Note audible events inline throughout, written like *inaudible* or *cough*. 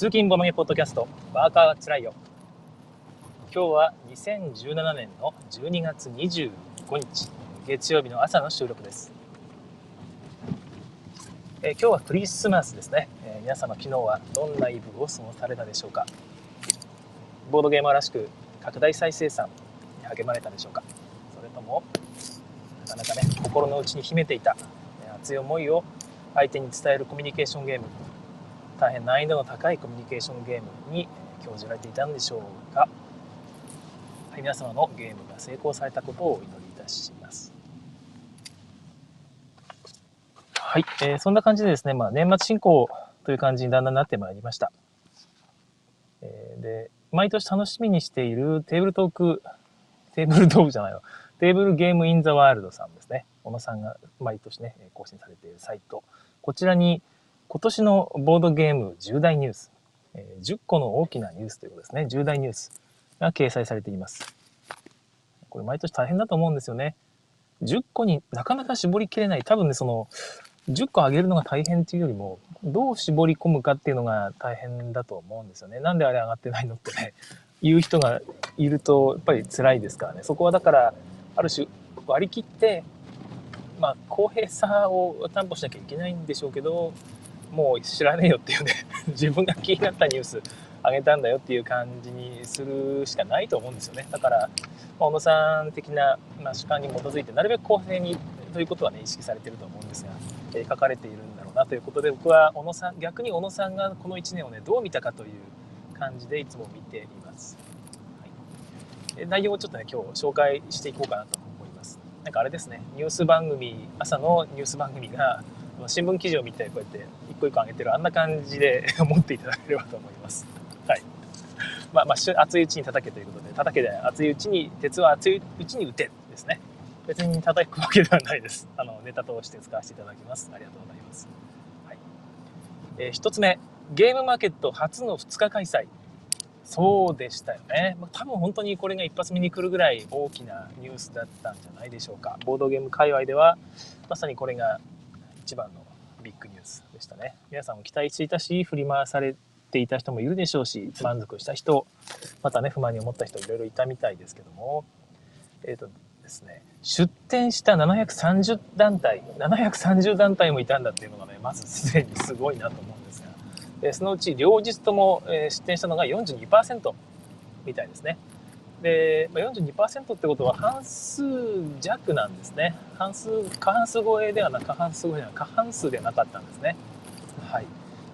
通勤ボマゲポッドキャスト、ワーカーはつらいよ。今日は2017年の12月25日、月曜日の朝の収録です。え今日はクリスマスですね、えー、皆様昨日はどんなイブを過ごされたでしょうかボードゲーマーらしく拡大再生産に励まれたでしょうかそれともなかなかね心の内に秘めていた熱い思いを相手に伝えるコミュニケーションゲーム大変難易度の高いコミュニケーションゲームに興じられていたんでしょうか、はい、皆様のゲームが成功されたことをお祈りいたします。はい、えー、そんな感じでですね、まあ、年末進行という感じにだんだんなってまいりました。えー、で、毎年楽しみにしているテーブルトーク、テーブルトークじゃないわ、テーブルゲームインザワールドさんですね。小野さんが毎年ね、更新されているサイト。こちらに今年のボードゲーム重大ニュース、え10個の大きなニュースということですね。重大ニュースが掲載されています。これ毎年大変だと思うんですよね。10個になかなか絞りきれない。多分ね、その、10個上げるのが大変っていうよりも、どう絞り込むかっていうのが大変だと思うんですよね。なんであれ上がってないのってね、言う人がいると、やっぱり辛いですからね。そこはだから、ある種割り切って、まあ、公平さを担保しなきゃいけないんでしょうけど、もう知らねえよっていうね *laughs* 自分が気になったニュースあげたんだよっていう感じにするしかないと思うんですよね。だから小野さん的な、まあ、主観に基づいてなるべく公平にということはね意識されてると思うんですが、えー、書かれているんだろうなということで僕は小野さん逆に小野さんがこの1年をねどう見たかという感じでいつも見ています、はい、内容をちょっとね今日紹介していこうかなと思います。なんかあれですねニュース番組朝のニュース番組が新聞記事を見てこうやって一個一個上げてるあんな感じで *laughs* 思っていただければと思います。はい。まあ、まあ、熱いうちに叩けということで、叩けで熱いうちに、鉄は熱いうちに打てですね。別に叩くわけではないです。あの、ネタとして使わせていただきます。ありがとうございます。はい。えー、一つ目、ゲームマーケット初の2日開催。そうでしたよね。まあ多分本当にこれが一発目に来るぐらい大きなニュースだったんじゃないでしょうか。ボードゲーム界隈では、まさにこれが一番のビッグニュースでしたね。皆さんも期待していたし、振り回されていた人もいるでしょうし、満足した人、またね、不満に思った人いろいろいたみたいですけども、えっ、ー、とですね、出展した730団体、730団体もいたんだっていうのがね、まずすでにすごいなと思うんですが、でそのうち両日とも、え出展したのが42%みたいですね。で、まあ、42%ってことは半数弱なんですね。半数、過半数超えではな、過半数超えでは過半数ではなかったんですね。はい。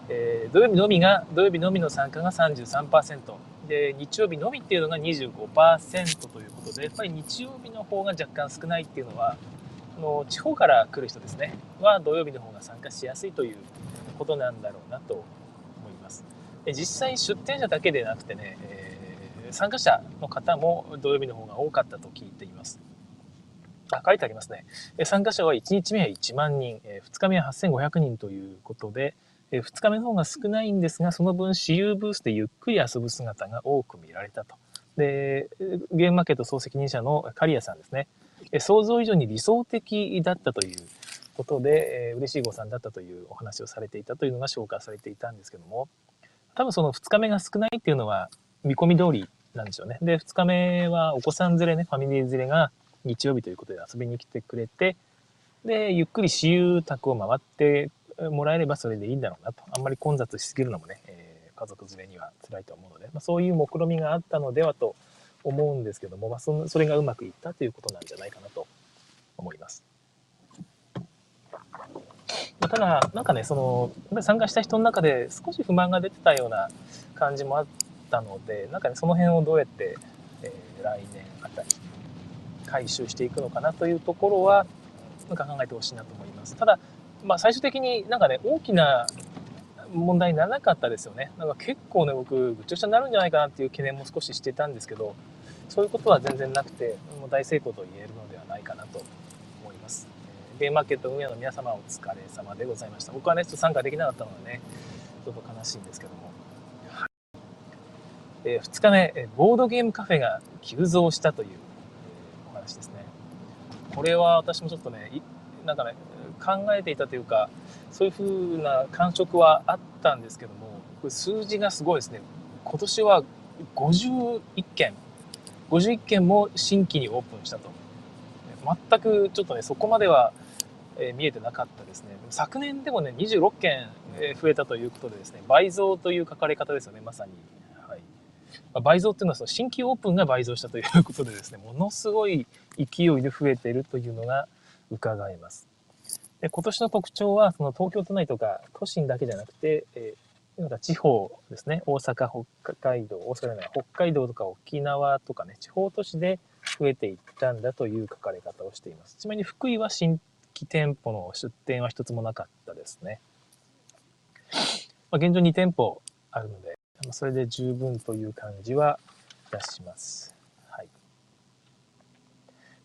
えー、土曜日のみが、土曜日のみの参加が33%。で、日曜日のみっていうのが25%ということで、やっぱり日曜日の方が若干少ないっていうのは、あの地方から来る人ですね、は土曜日の方が参加しやすいということなんだろうなと思います。実際出店者だけでなくてね、え参加者の方も土曜日の方が多かったと聞いています。あ、書いてありますね。参加者は1日目は1万人、2日目は8500人ということで、2日目の方が少ないんですが、その分私有ブースでゆっくり遊ぶ姿が多く見られたと。で、ゲームマーケット総責任者の刈谷さんですね。想像以上に理想的だったということで、嬉しい誤算だったというお話をされていたというのが紹介されていたんですけども、多分その2日目が少ないっていうのは見込み通りなんですよね。で、2日目はお子さん連れね、ファミリー連れが日曜日ということで遊びに来てくれて、で、ゆっくり私有宅を回ってもらえればそれでいいんだろうなと。あんまり混雑しすぎるのもね、えー、家族連れには辛いと思うので、まあ、そういう目論みがあったのではと思うんですけども、まあ、そそれがうまくいったということなんじゃないかなと思います。ただ、なんかね、その、参加した人の中で少し不満が出てたような感じもあっったのでなんかねその辺をどうやって、えー、来年あたり回収していくのかなというところはなんか考えてほしいなと思います。ただ、まあ、最終的になんかね大きな問題にならなかったですよね。なんか結構ね僕ぐちゃぐちゃになるんじゃないかなっていう懸念も少ししてたんですけどそういうことは全然なくてもう大成功と言えるのではないかなと思います、えゲームマーケット運営の皆様お疲れ様でございました。僕はねちょっと参加できなかったのでねちょっと悲しいんですけども。え2日目、ボードゲームカフェが急増したというお話ですね。これは私もちょっとね、なんかね、考えていたというか、そういうふうな感触はあったんですけども、これ数字がすごいですね。今年は51件、51件も新規にオープンしたと。全くちょっとね、そこまでは、え見えてなかったですね。昨年でもね、26件増えたということでですね、倍増という書かれ方ですよね、まさに。まあ、倍増っていうのはその新規オープンが倍増したということでですね、ものすごい勢いで増えているというのが伺えます。で今年の特徴は、その東京都内とか都心だけじゃなくて、えー、なんか地方ですね、大阪、北海道、大阪じゃない、北海道とか沖縄とかね、地方都市で増えていったんだという書かれ方をしています。ちなみに福井は新規店舗の出店は一つもなかったですね。まあ、現状2店舗あるので、それで十分という感じはいたします。はい。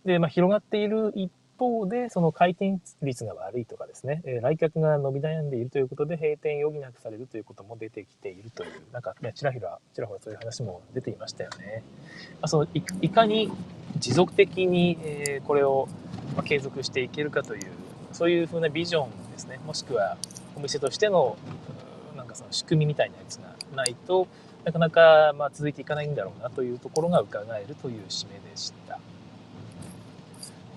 で、まあ、広がっている一方で、その回転率が悪いとかですね、えー、来客が伸び悩んでいるということで、閉店余儀なくされるということも出てきているという、なんかね、ちらほら、ちらほらそういう話も出ていましたよね。まあ、そのいいかに持続的に、えー、これを、ま継続していけるかという、そういうふうなビジョンですね、もしくはお店としてのかその仕組みみたいなやつがないとなかなかま続いていかないんだろうなというところが伺えるという締めでした。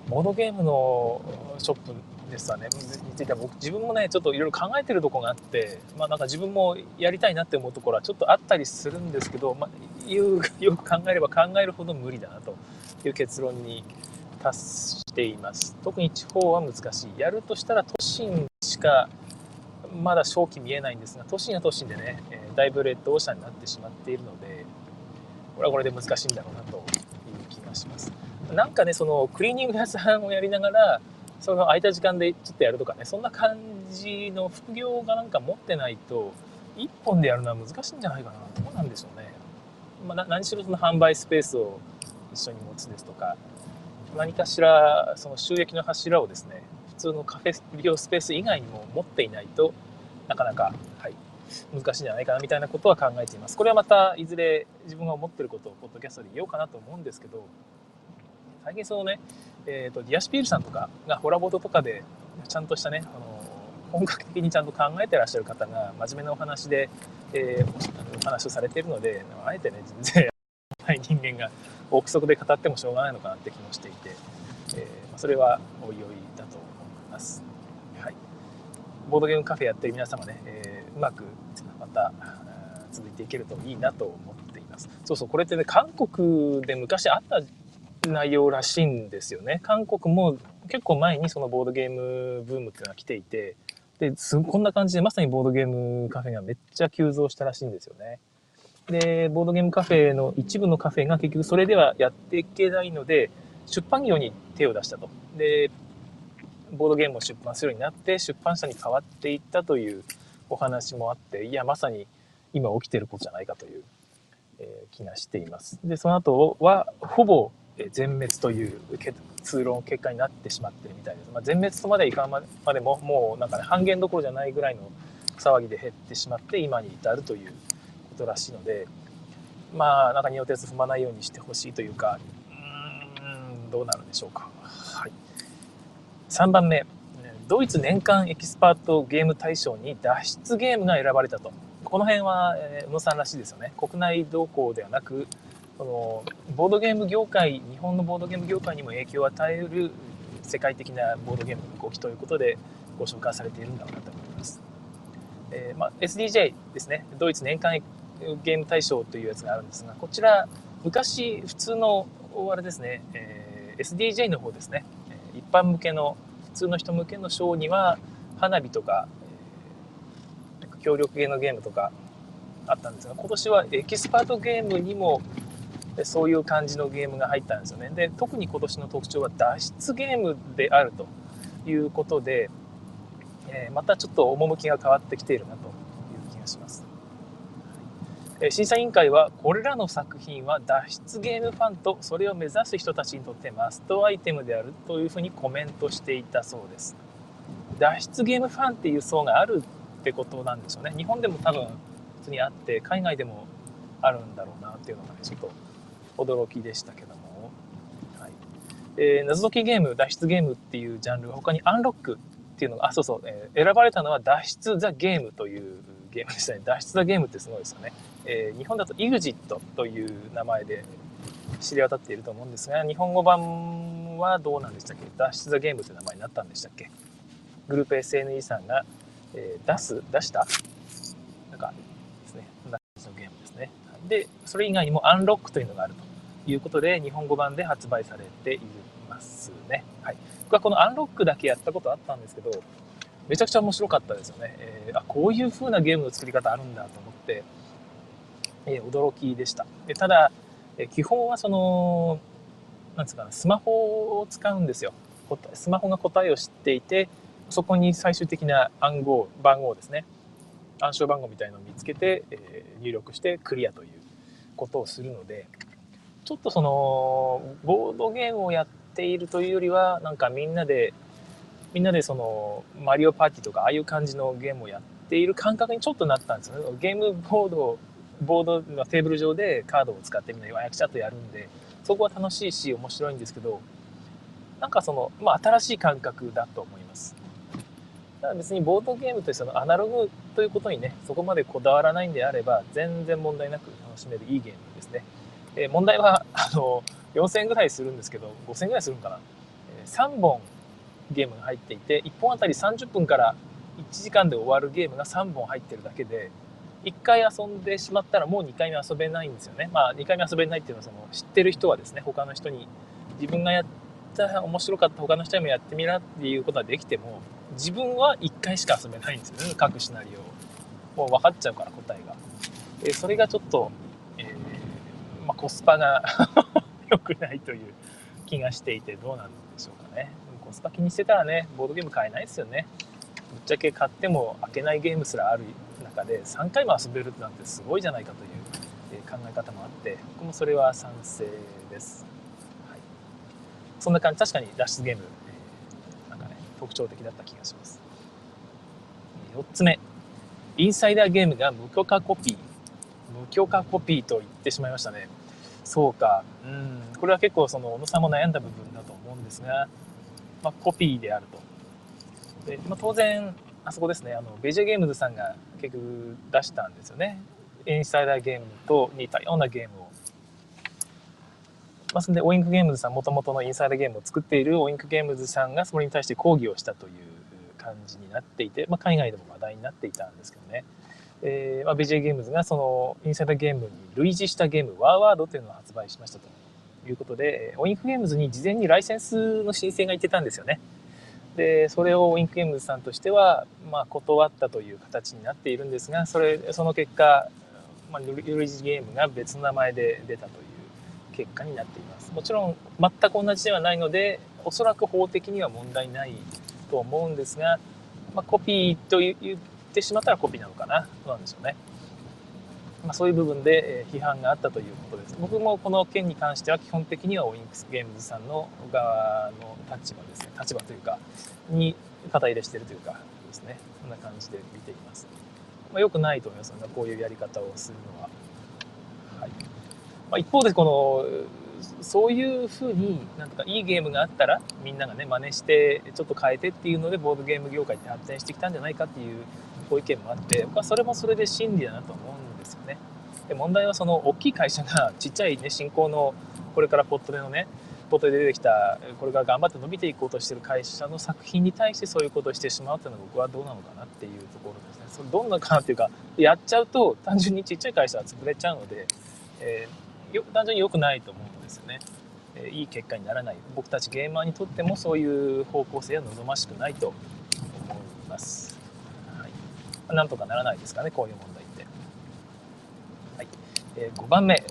ボードゲームのショップですわね、については僕自分もね、ちょっといろいろ考えてるとこがあって、まあなんか自分もやりたいなって思うところはちょっとあったりするんですけど、まあ、*laughs* よく考えれば考えるほど無理だなという結論に達しています。特に地方は難しい。やるとしたら都心しかまだ正気見えないんですが、都心は都心でね、えだいぶレッドオーシャンになってしまっているので、これはこれで難しいんだろうなという気がします。なんかね、そのクリーニング屋さんをやりながら、その空いた時間でちょっとやるとかね、そんな感じの副業がなんか持ってないと、1本でやるのは難しいんじゃないかな。どうなんでしょうね。まあ、何しろその販売スペースを一緒に持つですとか、何かしらその収益の柱をですね、普通のカフェ利用スペース以外にも持っていないとなかなか、はい、難しいんじゃないかなみたいなことは考えています。これはまたいずれ自分が思ってることをポッドキャストで言おうかなと思うんですけど最近そのね、えーと、ディアシピールさんとかがホラボードとかでちゃんとしたねあの本格的にちゃんと考えてらっしゃる方が真面目なお話で、えー、お話をされているのであえてね全然ない人間が憶測で語ってもしょうがないのかなって気もしていて、えー、それはおいおいだと思います。ボードゲームカフェやってる皆様ね、えー、うまくまた続いていけるといいなと思っています。そうそう、これってね、韓国で昔あった内容らしいんですよね。韓国も結構前にそのボードゲームブームっていうのが来ていて、でこんな感じでまさにボードゲームカフェがめっちゃ急増したらしいんですよね。で、ボードゲームカフェの一部のカフェが結局それではやっていけないので、出版業に手を出したと。で、ボードゲームを出版するようになって出版社に変わっていったというお話もあっていやまさに今起きてることじゃないかという、えー、気がしています。でその後はほぼ全滅という通論結果になってしまってるみたいです、まあ、全滅とまでいかんまでももうなんかね半減どころじゃないぐらいの騒ぎで減ってしまって今に至るということらしいのでまあなんか荷を鉄踏まないようにしてほしいというかうんどうなるんでしょうか。はい。3番目、ドイツ年間エキスパートゲーム大賞に脱出ゲームが選ばれたと。この辺は、え宇野さんらしいですよね。国内動向ではなく、そのボードゲーム業界、日本のボードゲーム業界にも影響を与える世界的なボードゲームの動きということでご紹介されているんだろうなと思います。えー、まあ、SDJ ですね。ドイツ年間ゲーム大賞というやつがあるんですが、こちら、昔、普通の、あれですね、えー、SDJ の方ですね。一般向けの普通の人向けのショーには花火とか、えー、協力ゲーのゲームとかあったんですが今年はエキスパートゲームにもそういう感じのゲームが入ったんですよね。で特に今年の特徴は脱出ゲームであるということで、えー、またちょっと趣が変わってきているなと審査委員会はこれらの作品は脱出ゲームファンとそれを目指す人たちにとってマストアイテムであるというふうにコメントしていたそうです。脱出ゲームファンっていう層があるってことなんでしょうね。日本でも多分普通にあって海外でもあるんだろうなっていうのがねちょっと驚きでしたけども、はい。えー、謎解きゲーム脱出ゲームっていうジャンルは他にアンロックっていうのがあそうそう、えー、選ばれたのは脱出ザゲームというゲームでしたね。脱出だゲームってすごいですよね。えー、日本だと EXIT という名前で知り渡っていると思うんですが、日本語版はどうなんでしたっけ？脱出だゲームって名前になったんでしたっけ？グループ SNE さんが、えー、出す、出した？なんかですね、そんな感じのゲームですね。で、それ以外にもアンロックというのがあるということで、日本語版で発売されていますね。はい。僕はこのアンロックだけやったことあったんですけど、めちゃくちゃ面白かったですよね。えー、あ、こういう風なゲームの作り方あるんだと思って、えー、驚きでした。でただ、え基本はその、なんですかね、スマホを使うんですよ。スマホが答えを知っていて、そこに最終的な暗号、番号ですね。暗証番号みたいのを見つけて、えー、入力してクリアということをするので、ちょっとその、ボードゲームをやっているというよりは、なんかみんなでみんなでそのマリオパーティーとかああいう感じのゲームをやっている感覚にちょっとなったんですよね。ゲームボードボードテーブル上でカードを使ってみんな弱役者とやるんでそこは楽しいし面白いんですけどなんかその、まあ、新しい感覚だと思います。だ別にボードゲームというそのアナログということにねそこまでこだわらないんであれば全然問題なく楽しめるいいゲームですね。えー、問題はあの4000円ぐらいするんですけど5000円ぐらいするんかな。えー、3本ゲームが入っていて1本あたり30分から1時間で終わるゲームが3本入ってるだけで1回遊んでしまったらもう2回目遊べないんですよね。まあ2回目遊べないっていうのはその知ってる人はですね他の人に自分がやった面白かった他の人にもやってみなっていうことはできても自分は1回しか遊べないんですよね各シナリオもう分かっちゃうから答えが。えそれがちょっと、えー、まあ、コスパが *laughs* 良くないという気がしていてどうなんでしょうかね。コスパ気にしてたらね、ボードゲーム買えないですよね。ぶっちゃけ買っても開けないゲームすらある中で3回も遊べるなんてすごいじゃないかという考え方もあって僕もそれは賛成です、はい、そんな感じ確かに脱出ゲーム、え、なんかね特徴的だった気がします。4つ目。インサイダーゲームが無許可コピー。無許可コピーと言ってしまいましたね。そうか。うん。これは結構その小野さんも悩んだ部分だと思うんですがまあ、コピーであると。で、まあ、当然、あそこですね、あの、ベジェゲームズさんが結局出したんですよね。インサイダーゲームと似たようなゲームを。まあ、それで、オインクゲームズさん、もともとのインサイダーゲームを作っているオインクゲームズさんがそれに対して抗議をしたという感じになっていて、まあ、海外でも話題になっていたんですけどね。えーまあ、ベジェゲームズがそのインサイダーゲームに類似したゲーム、ワーワードというのを発売しましたと。いうことで、オインクゲームズに事前にライセンスの申請が行ってたんですよね。で、それをオインクゲームズさんとしては、まあ、断ったという形になっているんですが、それ、その結果、まあ、ユリジゲームが別の名前で出たという結果になっています。もちろん、全く同じではないので、おそらく法的には問題ないと思うんですが、まあ、コピーと言ってしまったらコピーなのかな、そうなんですよね。まあ、そういう部分で批判があったということです。僕もこの件に関しては基本的にはオインクスゲームズさんの側の立場ですね、立場というか、に肩入れしてるというかですね、そんな感じで見ています。まあ、よくないと思いますので、こういうやり方をするのは。はいまあ、一方で、この、そういうふうになんとかいいゲームがあったらみんながね真似してちょっと変えてっていうのでボードゲーム業界って発展してきたんじゃないかっていうご意見もあって僕はそれもそれで真理だなと思うんですよね。で問題はその大きい会社が *laughs* ちっちゃいね新興のこれからポットでのねポットで出てきたこれから頑張って伸びていこうとしてる会社の作品に対してそういうことをしてしまうっていうのは僕はどうなのかなっていうところですね。それどんなかなっていうかやっちゃうと単純にちっちゃい会社は潰れちゃうので、えー、単純に良くないと思うんですよね。え、いい結果にならない僕たちゲーマーにとってもそういう方向性は望ましくないと思います。はいなんとかならないですかね、こういう問題。えー、5番目、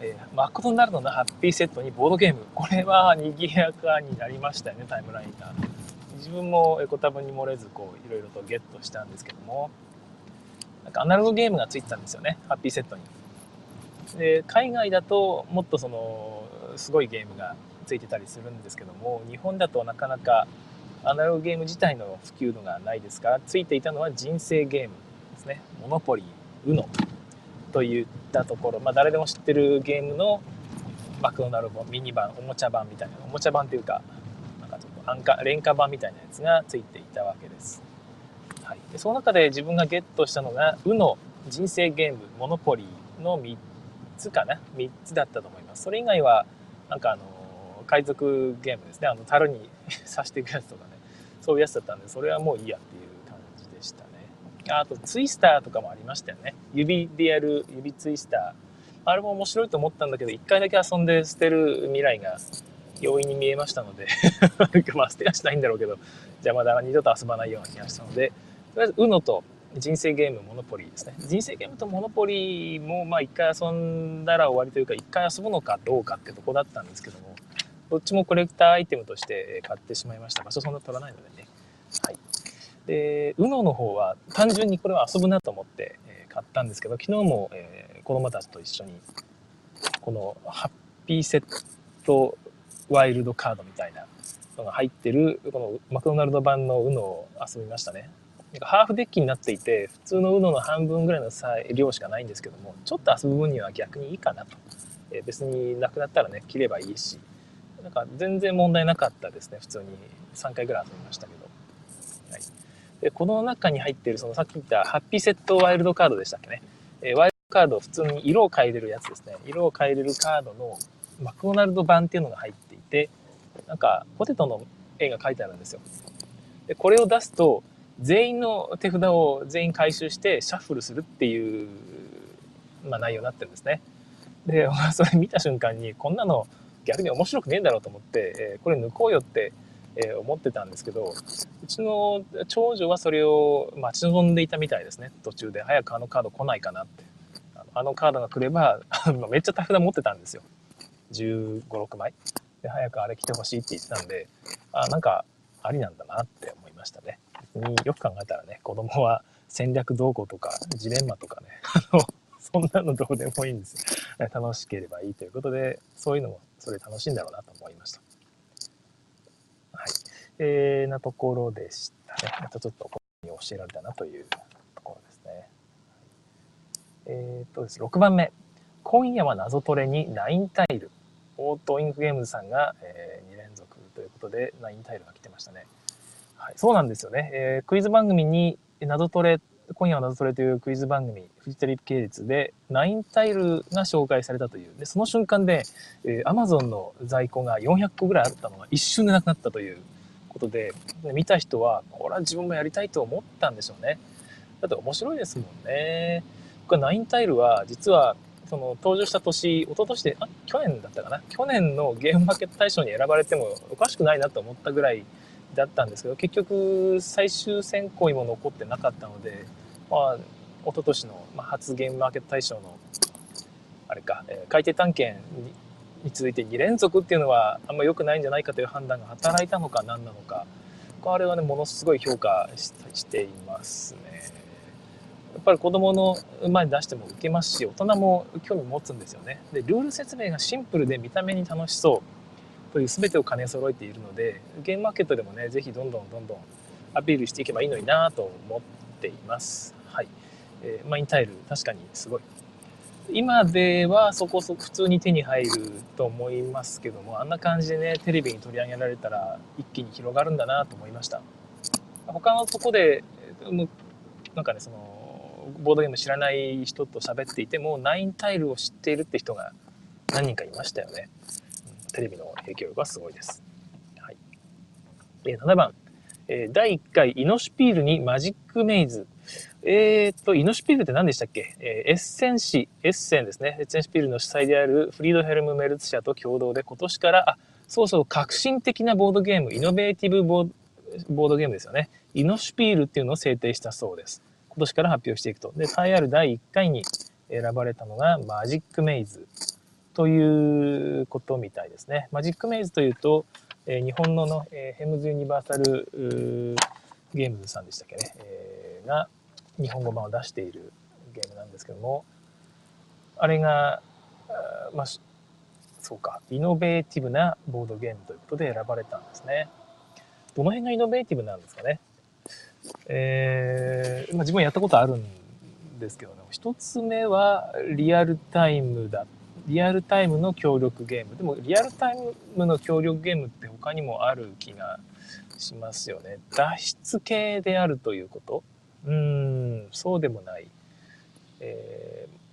えー、マクドナルドのハッピーセットにボードゲーム。これは賑やかになりましたよね、タイムラインが。自分もエコタブに漏れず、こう、いろいろとゲットしたんですけども、なんかアナログゲームがついてたんですよね、ハッピーセットに。で、海外だともっとその、すごいゲームがついてたりするんですけども、日本だとなかなかアナログゲーム自体の普及度がないですからついていたのは人生ゲームですねモノポリー UNO といったところ、まあ、誰でも知ってるゲームのマクドナルドミニ版おもちゃ版みたいなおもちゃ版というかなんかちょっと安価廉価版みたいなやつがついていたわけです、はい。でその中で自分がゲットしたのが UNO 人生ゲームモノポリーの3つかな？3つだったと思います。それ以外はなんかあの海賊ゲームですね。あの樽に *laughs* 刺していくやつとかね。そういうやつだったんでそれはもういいやってあとツイスターとかもありましたよね。指でやる指ツイスター。あれも面白いと思ったんだけど1回だけ遊んで捨てる未来が容易に見えましたので *laughs* まあ捨てはしないんだろうけどじゃあまだ二度と遊ばないような気がしたのでとりあえず UNO と人生ゲームモノポリーですね。人生ゲームとモノポリーもまあ一回遊んだら終わりというか一回遊ぶのかどうかってとこだったんですけどもどっちもコレクターアイテムとして買ってしまいました。場所そんな取らないのでね。はい。で UNO の方は単純にこれは遊ぶなと思って買ったんですけど昨日も子供たちと一緒にこのハッピーセットワイルドカードみたいなのが入ってるこのマクドナルド版の UNO を遊びましたね。なんかハーフデッキになっていて普通の UNO の半分ぐらいの量しかないんですけどもちょっと遊ぶ分には逆にいいかなと、え、別になくなったらね切ればいいしなんか全然問題なかったですね普通に。3回ぐらい遊びましたけど、はい、でこの中に入ってるそのさっき言ったハッピーセットワイルドカードでしたっけね、え、ワイルドカード普通に色を変えれるやつですね。色を変えれるカードのマクドナルド版っていうのが入っていてなんかポテトの絵が書いてあるんですよ。でこれを出すと全員の手札を全員回収してシャッフルするっていう、まあ、内容になってるんですね。で、それ見た瞬間にこんなの逆に面白くねえんだろうと思って、えー、これ抜こうよって、えー、思ってたんですけど、うちの長女はそれを待ち望んでいたみたいですね。途中で早くあのカード来ないかなって。あのカードが来れば *laughs* めっちゃ手札持ってたんですよ。15、6枚。で、早くあれ来てほしいって言ってたんで、あ、なんかありなんだなって思いましたね。によく考えたらね子供は戦略動向とかジレンマとかね *laughs* そんなのどうでもいいんですよ *laughs* 楽しければいいということでそういうのもそれ楽しいんだろうなと思いましたえー、なところでしたね。またちょっとここに教えられたなというところですね。えっ、とです。6番目。今夜は謎トレに9タイル。オートインクゲームズさんが、えー、2連続ということで9タイルが来てましたね。はい、そうなんですよね、えー、クイズ番組に謎トレ今夜は謎トレというクイズ番組フジテレビ系列でナインタイルが紹介されたという。でその瞬間で、えー、Amazon の在庫が400個ぐらいあったのが一瞬でなくなったという。ことで見た人はこれは自分もやりたいと思ったんでしょうね。だって面白いですもんね。僕はナインタイルは実はその登場した年一昨年であ去年だったかな？去年のゲームマーケット大賞に選ばれてもおかしくないなと思ったぐらいだったんですけど結局最終選考にも残ってなかったので、まあ、一昨年の、まあ、初ゲームマーケット大賞のあれか、えー、海底探検に続いて2連続っていうのはあんま良くないんじゃないかという判断が働いたのか何なのかあれはねものすごい評価していますね。やっぱり子供の前に出しても受けますし大人も興味持つんですよね。でルール説明がシンプルで見た目に楽しそうという全てを兼ね揃えているのでゲームマーケットでもね是非どんどんどんどんアピールしていけばいいのになと思っています。はい。えー、マインタイル確かにすごい。今ではそこそこ普通に手に入ると思いますけどもあんな感じでねテレビに取り上げられたら一気に広がるんだなと思いました他のとこでなんかねそのボードゲーム知らない人と喋っていてもナインタイルを知っているって人が何人かいましたよねテレビの影響力はすごいです。はい、え7番、え第1回イノシピールにマジックメイズ。えー、っと、イノシピールって何でしたっけ、えー、エッセンシ、エッセンですね。エッセンシピールの主催であるフリードヘルム・メルツ社と共同で今年から、あ、そうそう、革新的なボードゲーム、イノベーティブボードゲームですよね。イノシピールっていうのを制定したそうです。今年から発表していくと。で、タイアル第1回に選ばれたのがマジックメイズ。ということみたいですね。マジックメイズというと、えー、日本のの、えー、ヘムズユニバーサルゲームズさんでしたっけね、えー、が日本語版を出しているゲームなんですけども、あれが、まあ、そうか、イノベーティブなボードゲームということで選ばれたんですね。どの辺がイノベーティブなんですかね？えー、まあ、自分やったことあるんですけどね、一つ目はリアルタイムだ。リアルタイムの協力ゲーム。でもリアルタイムの協力ゲームって他にもある気がしますよね。脱出系であるということ。うん、そうでもない。えー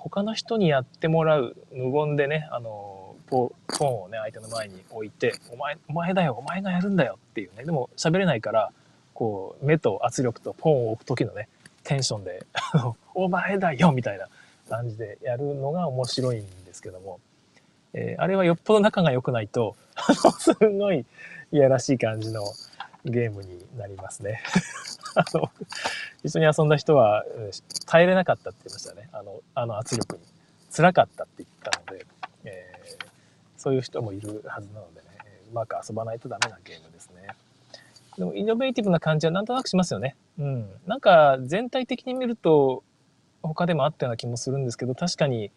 他の人にやってもらう無言でね、あの、ポポンをね、相手の前に置いて、お前、お前だよ、お前がやるんだよっていうね。でも喋れないから、こう、目と圧力とポンを置く時のね、テンションで、*laughs* お前だよみたいな感じでやるのが面白いんですけども、えーあれはよっぽど仲が良くないと、あの、すごいいやらしい感じのゲームになりますね。*laughs* あの、一緒に遊んだ人は耐えれなかったって言いましたね。あの、あの圧力に。辛かったって言ったので、えーそういう人もいるはずなのでね、うまく遊ばないとダメなゲームですね。でも、イノベーティブな感じはなんとなくしますよね。うん。なんか、全体的に見ると、他でもあったような気もするんですけど、確かに、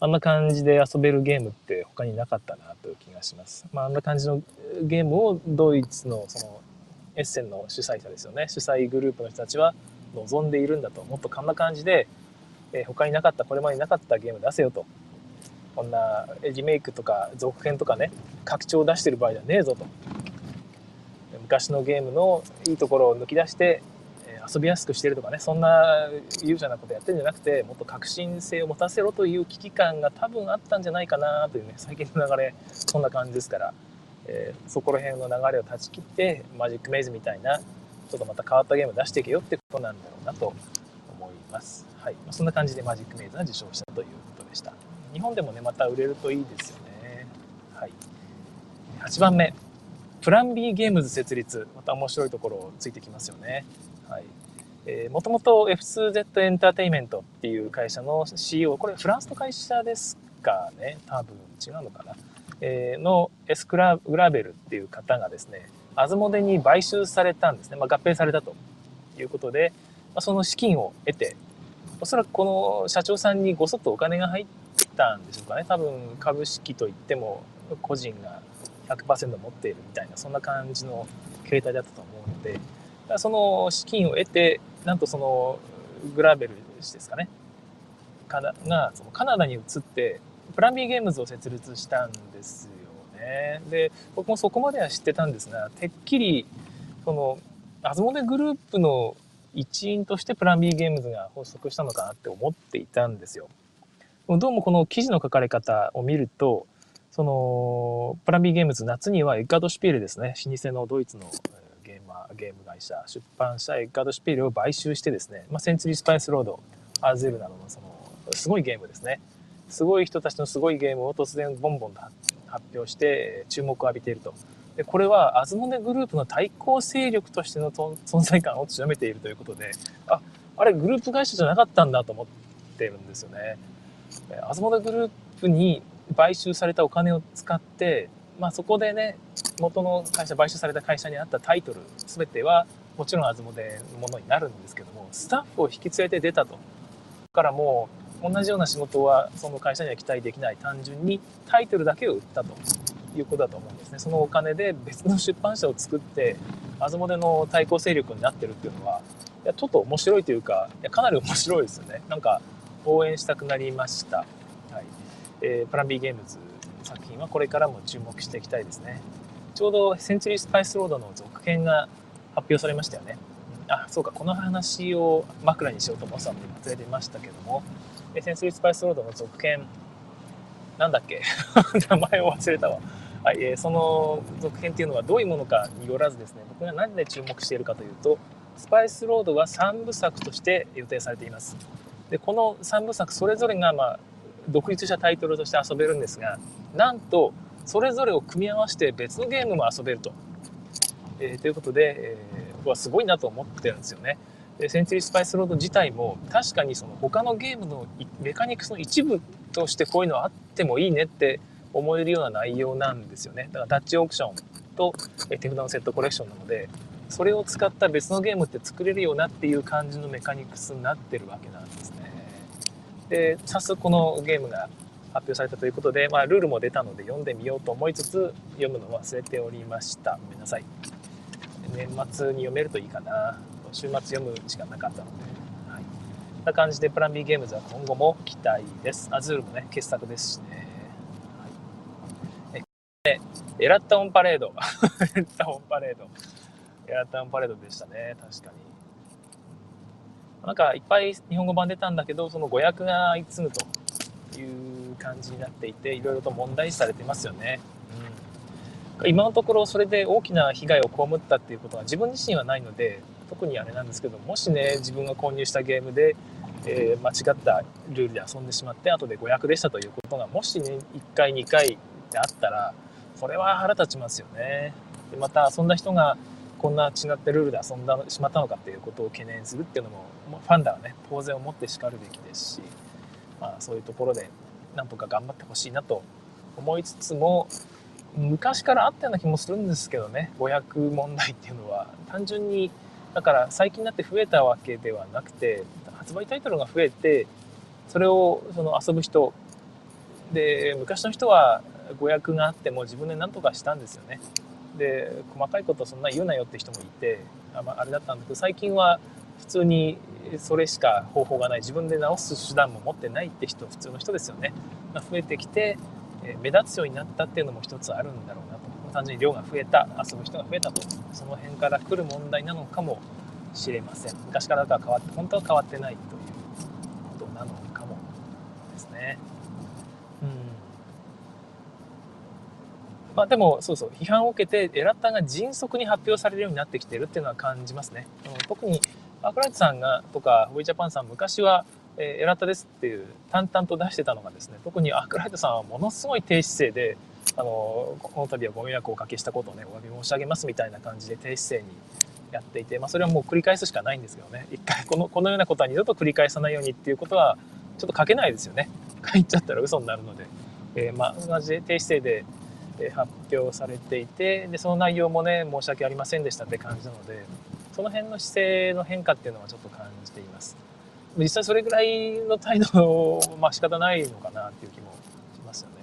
あんな感じで遊べるゲームって他になかったなという気がします。まあ、あんな感じのゲームをドイツのそのエッセンの主催者ですよね。主催グループの人たちは望んでいるんだと。もっとこんな感じで、えー他になかった、これまでになかったゲーム出せよと。こんなリメイクとか続編とかね、拡張を出してる場合じゃねえぞと。昔のゲームのいいところを抜き出して、え遊びやすくしてるとかね、そんな悠長なことやってるんじゃなくて、もっと革新性を持たせろという危機感が多分あったんじゃないかなというね、最近の流れ、そんな感じですから、えーそこら辺の流れを断ち切って、マジックメイズみたいな、ちょっとまた変わったゲームを出していけよってことなんだろうなと思います。はい。そんな感じでマジックメイズが受賞したということでした。日本でもね、また売れるといいですよね。はい。8番目。プラン B ゲームズ設立。また面白いところついてきますよね。はい。えー、もともと F2Z エンターテインメントっていう会社の CEO、これフランスの会社ですかね多分違うのかな。のエスクラグラベルっていう方がですね、アズモデに買収されたんですね。まあ、合併されたということで、まあ、その資金を得て、おそらくこの社長さんにごそっとお金が入ったんでしょうかね。多分株式といっても個人が100%持っているみたいな、そんな感じの形態だったと思うので、その資金を得て、なんとそのグラベル氏ですかね、かながそのカナダに移って、プラン B ゲームズを設立したんですよね。で、僕もそこまでは知ってたんですが、てっきり、その、アスモデグループの一員としてプラン B ゲームズが発足したのかなって思っていたんですよ。どうもこの記事の書かれ方を見ると、その、プラン B ゲームズ夏にはエッガート・シュピールですね、老舗のドイツのえゲーマー、ゲーム会社、出版社エッガート・シュピールを買収してですね、まあ、センチュリー・スパイス・ロード、アズールなどのその、すごいゲームですね。すごい人たちのすごいゲームを突然ボンボンと発発表して注目を浴びていると。でこれはアズモデグループの対抗勢力としての存在感を強めているということで、あ、あれグループ会社じゃなかったんだと思ってるんですよね。えアズモデグループに買収されたお金を使って、まあそこでね、元の会社、買収された会社にあったタイトル、すべてはもちろんアズモデのものになるんですけども、スタッフを引き連れて出たと。だからもう同じような仕事はその会社には期待できない単純にタイトルだけを売ったということだと思うんですね。そのお金で別の出版社を作ってアズモデの対抗勢力になってるっていうのはいやちょっと面白いというかいやかなり面白いですよね。なんか応援したくなりました、はい。えープラン B ゲームズ作品はこれからも注目していきたいですね。ちょうどセンチュリースパイスロードの続編が発表されましたよね。あそうか。この話を枕にしようと思ってたのに忘れてましたけども。えセンスリースパイスロードの続編。なんだっけ？*laughs* 名前を忘れたわ、はいえーその続編っていうのはどういうものかによらずですね。僕が何で注目しているかというとスパイスロードは3部作として予定されています。でこの3部作それぞれが、まあ、独立したタイトルとして遊べるんですがなんとそれぞれを組み合わせて別のゲームも遊べると、えーということで、えー僕はすごいなと思ってるんですよね。でセンチュリースパイスロード自体も確かにその他のゲームのメカニクスの一部としてこういうのあってもいいねって思えるような内容なんですよね。だからタッチオークションとえ手札のセットコレクションなのでそれを使った別のゲームって作れるよなっていう感じのメカニクスになってるわけなんですね。で早速このゲームが発表されたということで、まあ、ルールも出たので読んでみようと思いつつ読むの忘れておりました。ごめんなさい。年末に読めるといいかな。週末読む時間なかったので、はい、こんな感じでプラン B ゲームズは今後も期待です。アズールもね傑作ですしね、はい、えエラッタオ *laughs* ンパレード。エラッタオンパレード。エラッタオンパレードでしたね。確かに。なんかいっぱい日本語版出たんだけど、その誤訳が相次ぐという感じになっていて、いろいろと問題視されてますよね。うん、今のところそれで大きな被害を被ったっていうことは自分自身はないので、特にあれなんですけど、もしね、自分が購入したゲームで、えー、間違ったルールで遊んでしまって、後で誤訳でしたということが、もしね、1回、2回であったら、それは腹立ちますよね。でまた、遊んだ人がこんな違ったルールで遊んだしまったのかっていうことを懸念するっていうのも、ファンだはね、当然を持ってしかるべきですし、まあ、そういうところで、なんとか頑張ってほしいなと思いつつも、昔からあったような気もするんですけどね、誤訳問題っていうのは、単純にだから最近になって増えたわけではなくて発売タイトルが増えてそれをその遊ぶ人で昔の人は誤訳があっても自分で何とかしたんですよね。で細かいことそんな言うなよって人もいてあ,、まあ、れだったんだけど最近は普通にそれしか方法がない。自分で直す手段も持ってないって人普通の人ですよね。増えてきて目立つようになったっていうのも一つあるんだろうなと。単純に量が増えた遊ぶ人が増えたとその辺から来る問題なのかもしれません。昔からとは変わって本当は変わってないということなのかもですね。うん。まあでもそうそう批判を受けてエラッタが迅速に発表されるようになってきてるっていうのは感じますね。特にアクライトさんがとかホイジャパンさん昔はえー、エラッタですっていう淡々と出してたのがですね特にアクライトさんはものすごい低姿勢であのこの度はご迷惑をおかけしたことをねお詫び申し上げますみたいな感じで低姿勢にやっていて、まあ、それはもう繰り返すしかないんですけどね。一回このこのようなことは二度と繰り返さないようにっていうことはちょっと書けないですよね。書いちゃったら嘘になるので、えー、まあ同じ低姿勢で発表されていてでその内容もね申し訳ありませんでしたって感じなのでその辺の姿勢の変化っていうのはちょっと感じています。実際それぐらいの態度まあ仕方ないのかなっていう気もしますよね。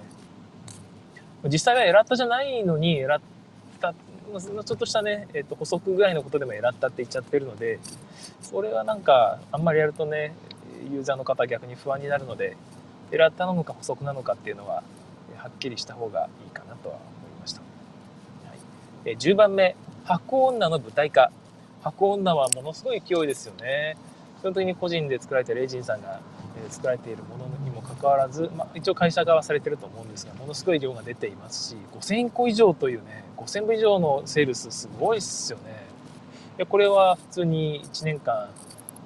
実際はエラッタじゃないのにエラッタちょっとしたね、えー、と補足ぐらいのことでもエラッタって言っちゃってるのでそれはなんかあんまりやるとねユーザーの方逆に不安になるのでエラッタなのか補足なのかっていうのははっきりした方がいいかなとは思いました、はい、え10番目箱女の舞台化。箱女はものすごい勢いですよね。基本的に個人で作られてレイジンさんが作られているものにもかわらず、まあ、一応会社側はされてると思うんですがものすごい量が出ていますし5000個以上というね5000部以上のセールスすごいっすよね。いこれは普通に1年間、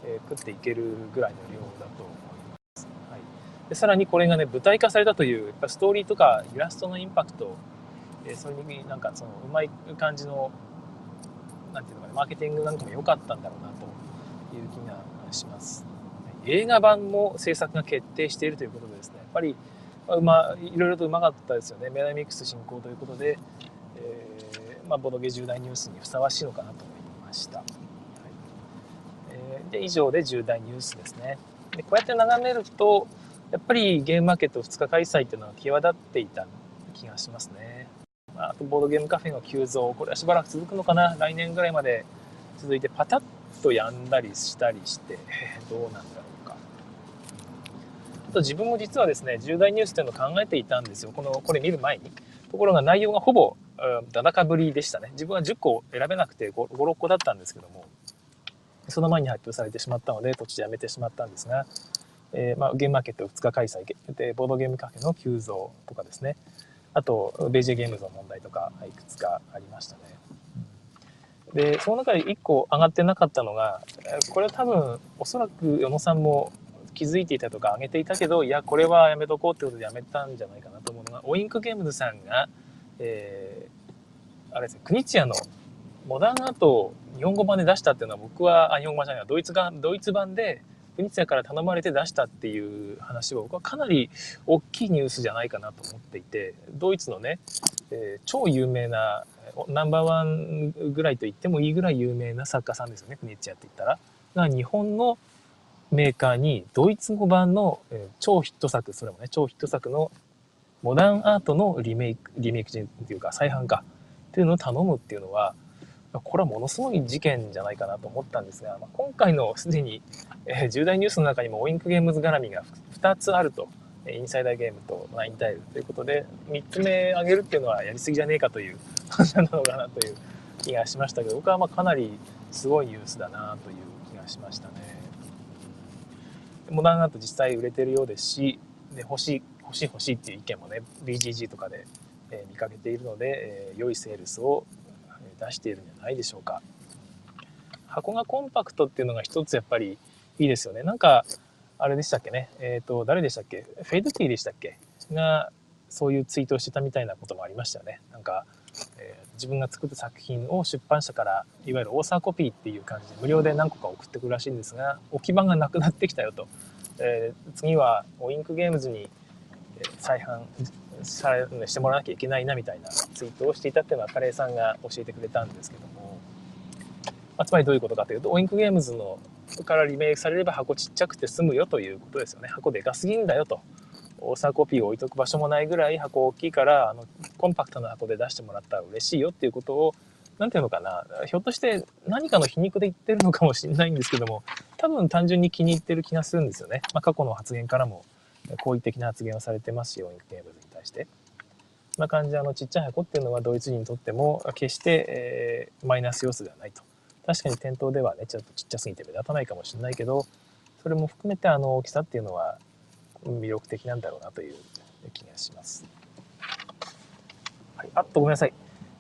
えー、食っていけるぐらいの量だと思います、はい、でさらにこれがね舞台化されたというやっぱストーリーとかイラストのインパクト、えー、それになんかそのうまい感じのなんていうのかなマーケティングなんかも良かったんだろうなという気がします。映画版も制作が決定しているということでですね、やっぱり、うま、いろいろとうまかったですよね。メダミックス進行ということで、えー、まあ、ボドゲ重大ニュースにふさわしいのかなと思いました。はいえー、で、以上で重大ニュースですね。でこうやって眺めると、やっぱりゲームマーケット2日開催っていうのは際立っていた気がしますね。あと、ボードゲームカフェの急増、これはしばらく続くのかな？来年ぐらいまで続いてパタッとやんだりしたりして、*laughs* どうなんだろう。あと自分も実はですね、重大ニュースっていうのを考えていたんですよ。この、これ見る前に。ところが内容がほぼ、だだかぶりでしたね。自分は10個選べなくて5、5 6個だったんですけども、その前に発表されてしまったので、途中でやめてしまったんですが、えー、まあ、ゲームマーケット2日開催で、ボードゲームカフェの急増とかですね、あと、ベージェゲームズの問題とか、いくつかありましたね。で、その中で1個上がってなかったのが、これは多分、おそらく与野さんも気づいていたとか上げていたけど、いや、これはやめとこうってことでやめたんじゃないかなと思うのが、オインクゲームズさんが、えー、あれですね、クニチアのモダンアートを日本語版で出したっていうのは僕は、あ、日本語版じゃない、ドイツが、ドイツ版で、クニチアから頼まれて出したっていう話は僕はかなり大きいニュースじゃないかなと思っていて、ドイツのね、えー、超有名なナンバーワンぐらいと言ってもいいぐらい有名な作家さんですよね、クニチャって言ったら。が日本のメーカーにドイツ語版の、え、超ヒット作、それもね、超ヒット作のモダンアートのリメイク、リメイクっていうか再販かっていうのを頼むっていうのは、これはものすごい事件じゃないかなと思ったんですが、ま、今回のすでに、え、重大ニュースの中にもオインクゲームズ絡みが2つあるとインサイダーゲームとナインタイルということで、3つ目上げるっていうのはやりすぎじゃねえかという話なのかなという気がしましたけど、僕はまあかなりすごいニュースだなという気がしましたね。モダンアート実際売れてるようですしで欲しい欲しい欲しいっていう意見もね BGG とかで、え見かけているので、え良いセールスを出しているんじゃないでしょうか。箱がコンパクトっていうのが一つやっぱりいいですよね。なんかあれでしたっけね。えっ、ー、と誰でしたっけ？フェイドティーでしたっけ？がそういうツイートをしてたみたいなこともありましたよね。なんか、えー、自分が作った作品を出版社からいわゆるオーサーコピーっていう感じで無料で何個か送ってくるらしいんですが置き場がなくなってきたよと、えー、次はオインクゲームズに再販されしてもらわなきゃいけないなみたいなツイートをしていたっていうのはカレーさんが教えてくれたんですけども、まあ、つまりどういうことかというとオインクゲームズのからリメイクされれば箱ちっちゃくて済むよということですよね。箱でかすぎんだよと。大阪コピーを置いとく場所もないぐらい箱大きいからあのコンパクトな箱で出してもらったら嬉しいよっていうことを何ていうのかなひょっとして何かの皮肉で言ってるのかもしれないんですけども多分単純に気に入ってる気がするんですよね、まあ、過去の発言からも好意的な発言をされてますしオインクゲームズに対して。そんな感じであのちっちゃい箱っていうのはドイツ人にとっても決して、えー、マイナス要素ではないと。確かに店頭ではねちょっとちっちゃすぎて目立たないかもしれないけどそれも含めてあの大きさっていうのは魅力的なんだろうなという気がします。はい、あっとごめんなさい。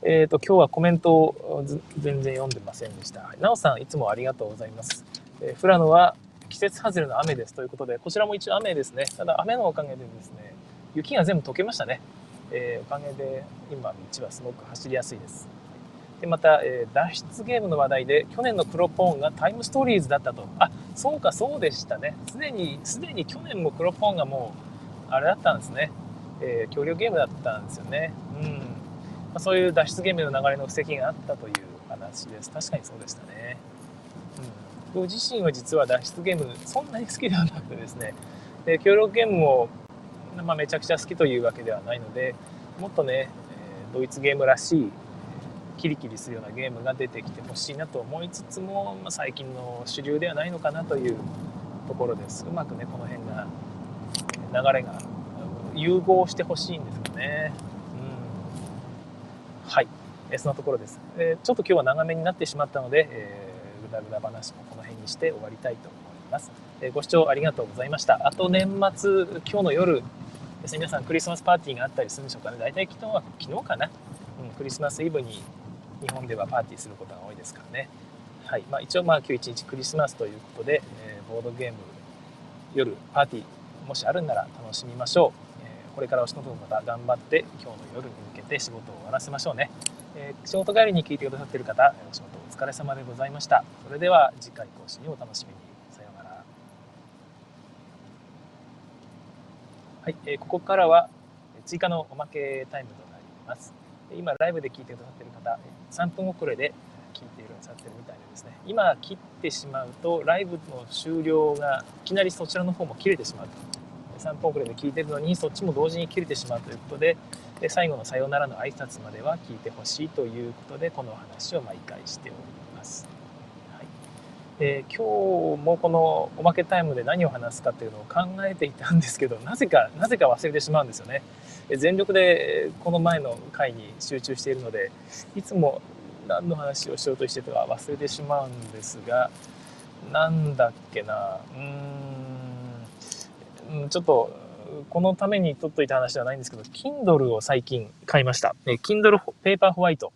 えっ、ー、と今日はコメントを全然読んでませんでした。なおさんいつもありがとうございます。えー、富良野は季節外れの雨ですということでこちらも一応雨ですね。ただ雨のおかげでですね雪が全部溶けましたね。えー、おかげで今道はすごく走りやすいです。でまた、えー、脱出ゲームの話題で去年のプロポーンがタイムストーリーズだったとあそうかそうでしたね。すでにすでに去年もプロポンがもうあれだったんですね、えー、協力ゲームだったんですよね。うん、まあ、そういう脱出ゲームの流れの布石があったという話です。確かにそうでしたね、うん、僕自身は実は脱出ゲームそんなに好きではなくてですね。で協力ゲームも、まあ、めちゃくちゃ好きというわけではないのでもっとね、えー、ドイツゲームらしいキリキリするようなゲームが出てきてほしいなと思いつつも、まあ、最近の主流ではないのかなというところです。うまくねこの辺が流れが融合してほしいんですよね、うん、はい。えそのところです、えちょっと今日は長めになってしまったので、えー、ぐだぐだ話もこの辺にして終わりたいと思います、えご視聴ありがとうございました。あと年末今日の夜ですね。皆さんクリスマスパーティーがあったりするんでしょうかね。大体昨日は昨日かな、うん、クリスマスイブに日本ではパーティーすることが多いですからね。はい。まあ、一応まあ今日一日クリスマスということで、えー、ボードゲーム夜パーティーもしあるんなら楽しみましょう、えー、これからお仕事また頑張って今日の夜に向けて仕事を終わらせましょうね、えー、仕事帰りに聞いてくださっている方お仕事お疲れ様でございました。それでは次回更新をお楽しみに。さようなら。はい、えー、ここからは追加のおまけタイムとなります。今ライブで聞いてくださっている方3分遅れで聞いているさってるみたいでですね。今切ってしまうとライブの終了がいきなりそちらの方も切れてしまうと3分遅れで聞いてるのにそっちも同時に切れてしまうということで最後のさよならの挨拶までは聞いてほしいということでこの話を毎回しております、はい。えー、今日もこのおまけタイムで何を話すかというのを考えていたんですけどなぜかなぜか忘れてしまうんですよね。全力でこの前の回に集中しているのでいつも何の話をしようとしてたか忘れてしまうんですがなんだっけなうーんちょっとこのために撮っといた話ではないんですけど Kindle を最近買いました。Kindle ペーパーホワイト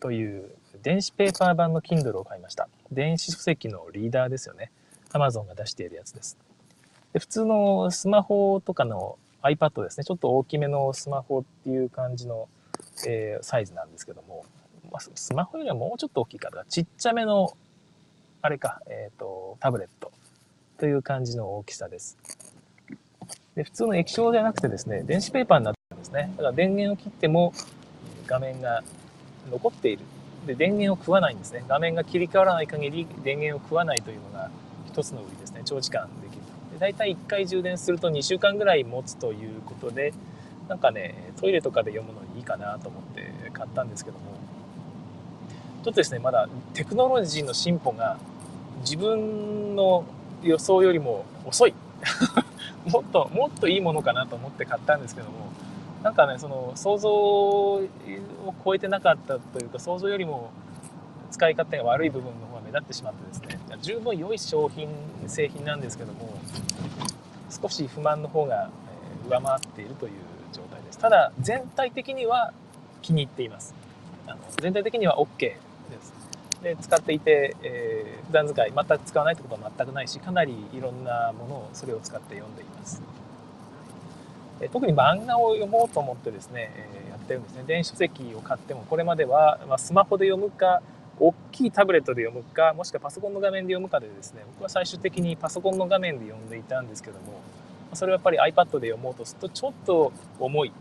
という電子ペーパー版の Kindle を買いました。電子書籍のリーダーですよね。Amazon が出しているやつです。で普通のスマホとかの iPad ですね。ちょっと大きめのスマホっていう感じの、えー、サイズなんですけども、まあ、スマホよりはもうちょっと大きいから、ちっちゃめの、あれか、えっ、ー、と、タブレットという感じの大きさです。で普通の液晶じゃなくてですね、電子ペーパーになってるんですね。だから電源を切っても画面が残っている。で、電源を食わないんですね。画面が切り替わらない限り電源を食わないというのが一つの売りですね。長時間できるで大体1回充電すると2週間ぐらい持つということでなんかねトイレとかで読むのにいいかなと思って買ったんですけども。ちょっとですねまだテクノロジーの進歩が自分の予想よりも遅い。*laughs* もっともっといいものかなと思って買ったんですけども。なんかねその想像を超えてなかったというか想像よりも使い勝手が悪い部分の方が目立ってしまってですね。十分良い商品製品なんですけども少し不満の方が上回っているという状態です。ただ全体的には気に入っています。あの全体的には OK です。で使っていて、えー、普段使い全く使わないってことは全くないしかなりいろんなものをそれを使って読んでいます。え特に漫画を読もうと思ってですね、え、やってるんですね。電子書籍を買ってもこれまでは、まあ、スマホで読むか大きいタブレットで読むかもしくはパソコンの画面で読むかでですね僕は最終的にパソコンの画面で読んでいたんですけどもそれはやっぱり iPad で読もうとするとちょっと重い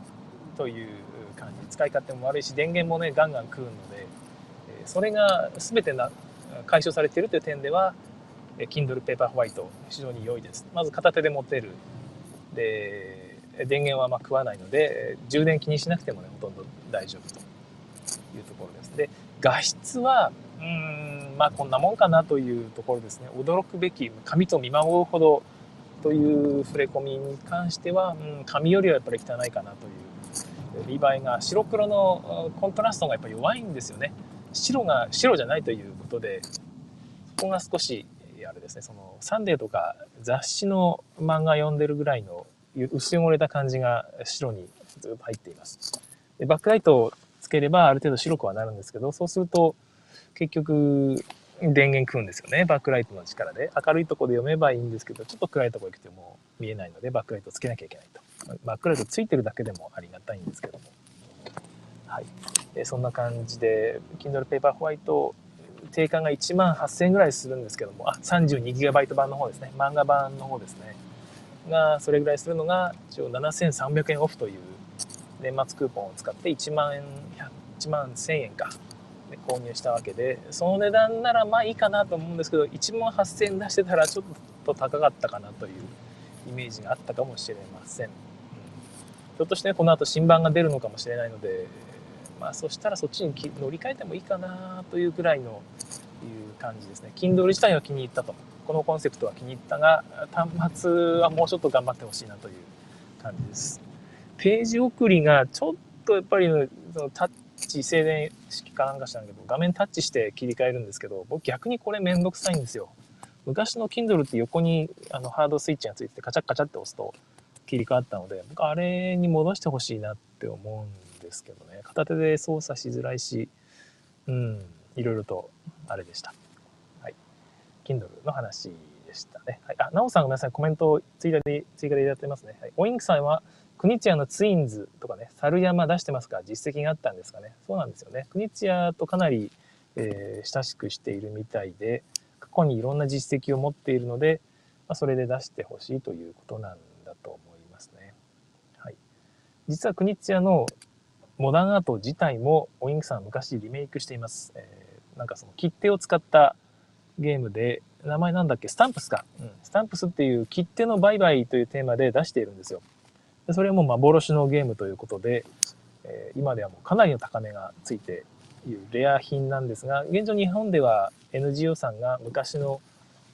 という感じ使い勝手も悪いし電源もねガンガン食うのでそれが全てな解消されているという点では Kindle Paperwhite 非常に良いです。まず片手で持てる。で電源はま食わないので充電気にしなくてもねほとんど大丈夫というところです。で画質はうんまあこんなもんかなというところですね。驚くべき紙と見守るほどという触れ込みに関しては、うん、紙よりはやっぱり汚いかなという。見栄えが白黒のコントラストがやっぱり弱いんですよね。白が白じゃないということでそこが少しあれですねそのサンデーとか雑誌の漫画読んでるぐらいの薄汚れた感じが白にずっと入っています。でバックライトつければある程度白くはなるんですけどそうすると結局電源食うんですよね。バックライトの力で。明るいとこで読めばいいんですけどちょっと暗いとこ行くともう見えないのでバックライトつけなきゃいけないと。バックライトついてるだけでもありがたいんですけども。はい。そんな感じで Kindle Paperwhite 定価が1万8000円ぐらいするんですけども。あ 32GB 版の方ですね。漫画版の方ですね。がそれぐらいするのが一応7300円オフという年末クーポンを使って1万円1万1000円か。で購入したわけでその値段ならまあいいかなと思うんですけど1万8000円出してたらちょっと高かったかなというイメージがあったかもしれません、うん、ひょっとして、この後新版が出るのかもしれないのでまあそしたらそっちに乗り換えてもいいかなというくらいのいう感じですね。Kindle 自体は気に入ったと。このコンセプトは気に入ったが端末はもうちょっと頑張ってほしいなという感じです。ページ送りがちょっとやっぱりそのタッチ静電式かなんかしたんだけど画面タッチして切り替えるんですけど僕逆にこれめんどくさいんですよ。昔の Kindle って横にあのハードスイッチがついててカチャカチャって押すと切り替わったので僕あれに戻してほしいなって思うんですけどね。片手で操作しづらいしうんいろいろとあれでした。はい。Kindle の話でしたね、はい、あなおさんごめんなさい。コメントを追加で追加でいただいてますね、はい、おインクさんは国津屋のツインズとかね、猿山出してますか？ら実績があったんですかね？そうなんですよね。国津屋とかなり、えー、親しくしているみたいで、過去にいろんな実績を持っているので、まあ、それで出してほしいということなんだと思いますね。はい。実は国津屋のモダンアート自体もオインクさん昔リメイクしています。えー、なんかその切手を使ったゲームで、名前なんだっけ？スタンプスか。うん。スタンプスっていう切手の売買というテーマで出しているんですよ。でそれも幻のゲームということで、えー、今ではもうかなりの高値がついているレア品なんですが現状日本では NGO さんが昔の、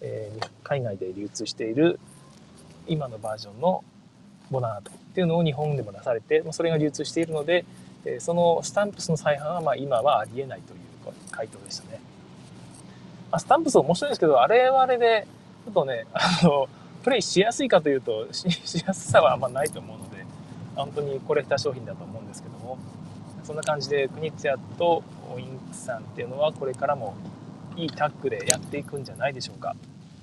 えー、海外で流通している今のバージョンのボナートっていうのを日本でも出されてそれが流通しているので、えー、そのスタンプスの再販はまあ今はありえないという回答でしたね。あ、スタンプス面白いんですけどあれはあれでちょっとねあのプレイしやすいかというと *laughs* しやすさはあんまないと思うので本当にコレクター商品だと思うんですけどもそんな感じでクニツヤとインクさんっていうのはこれからもいいタッグでやっていくんじゃないでしょうか。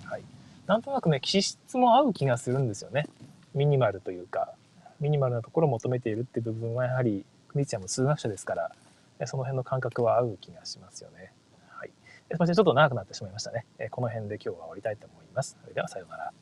はい、なんとなくね気質も合う気がするんですよね。ミニマルというかミニマルなところを求めているっていう部分はやはりクニツヤも数学者ですからその辺の感覚は合う気がしますよね。はい、すみませんちょっと長くなってしまいましたね。この辺で今日は終わりたいと思います。それではさようなら。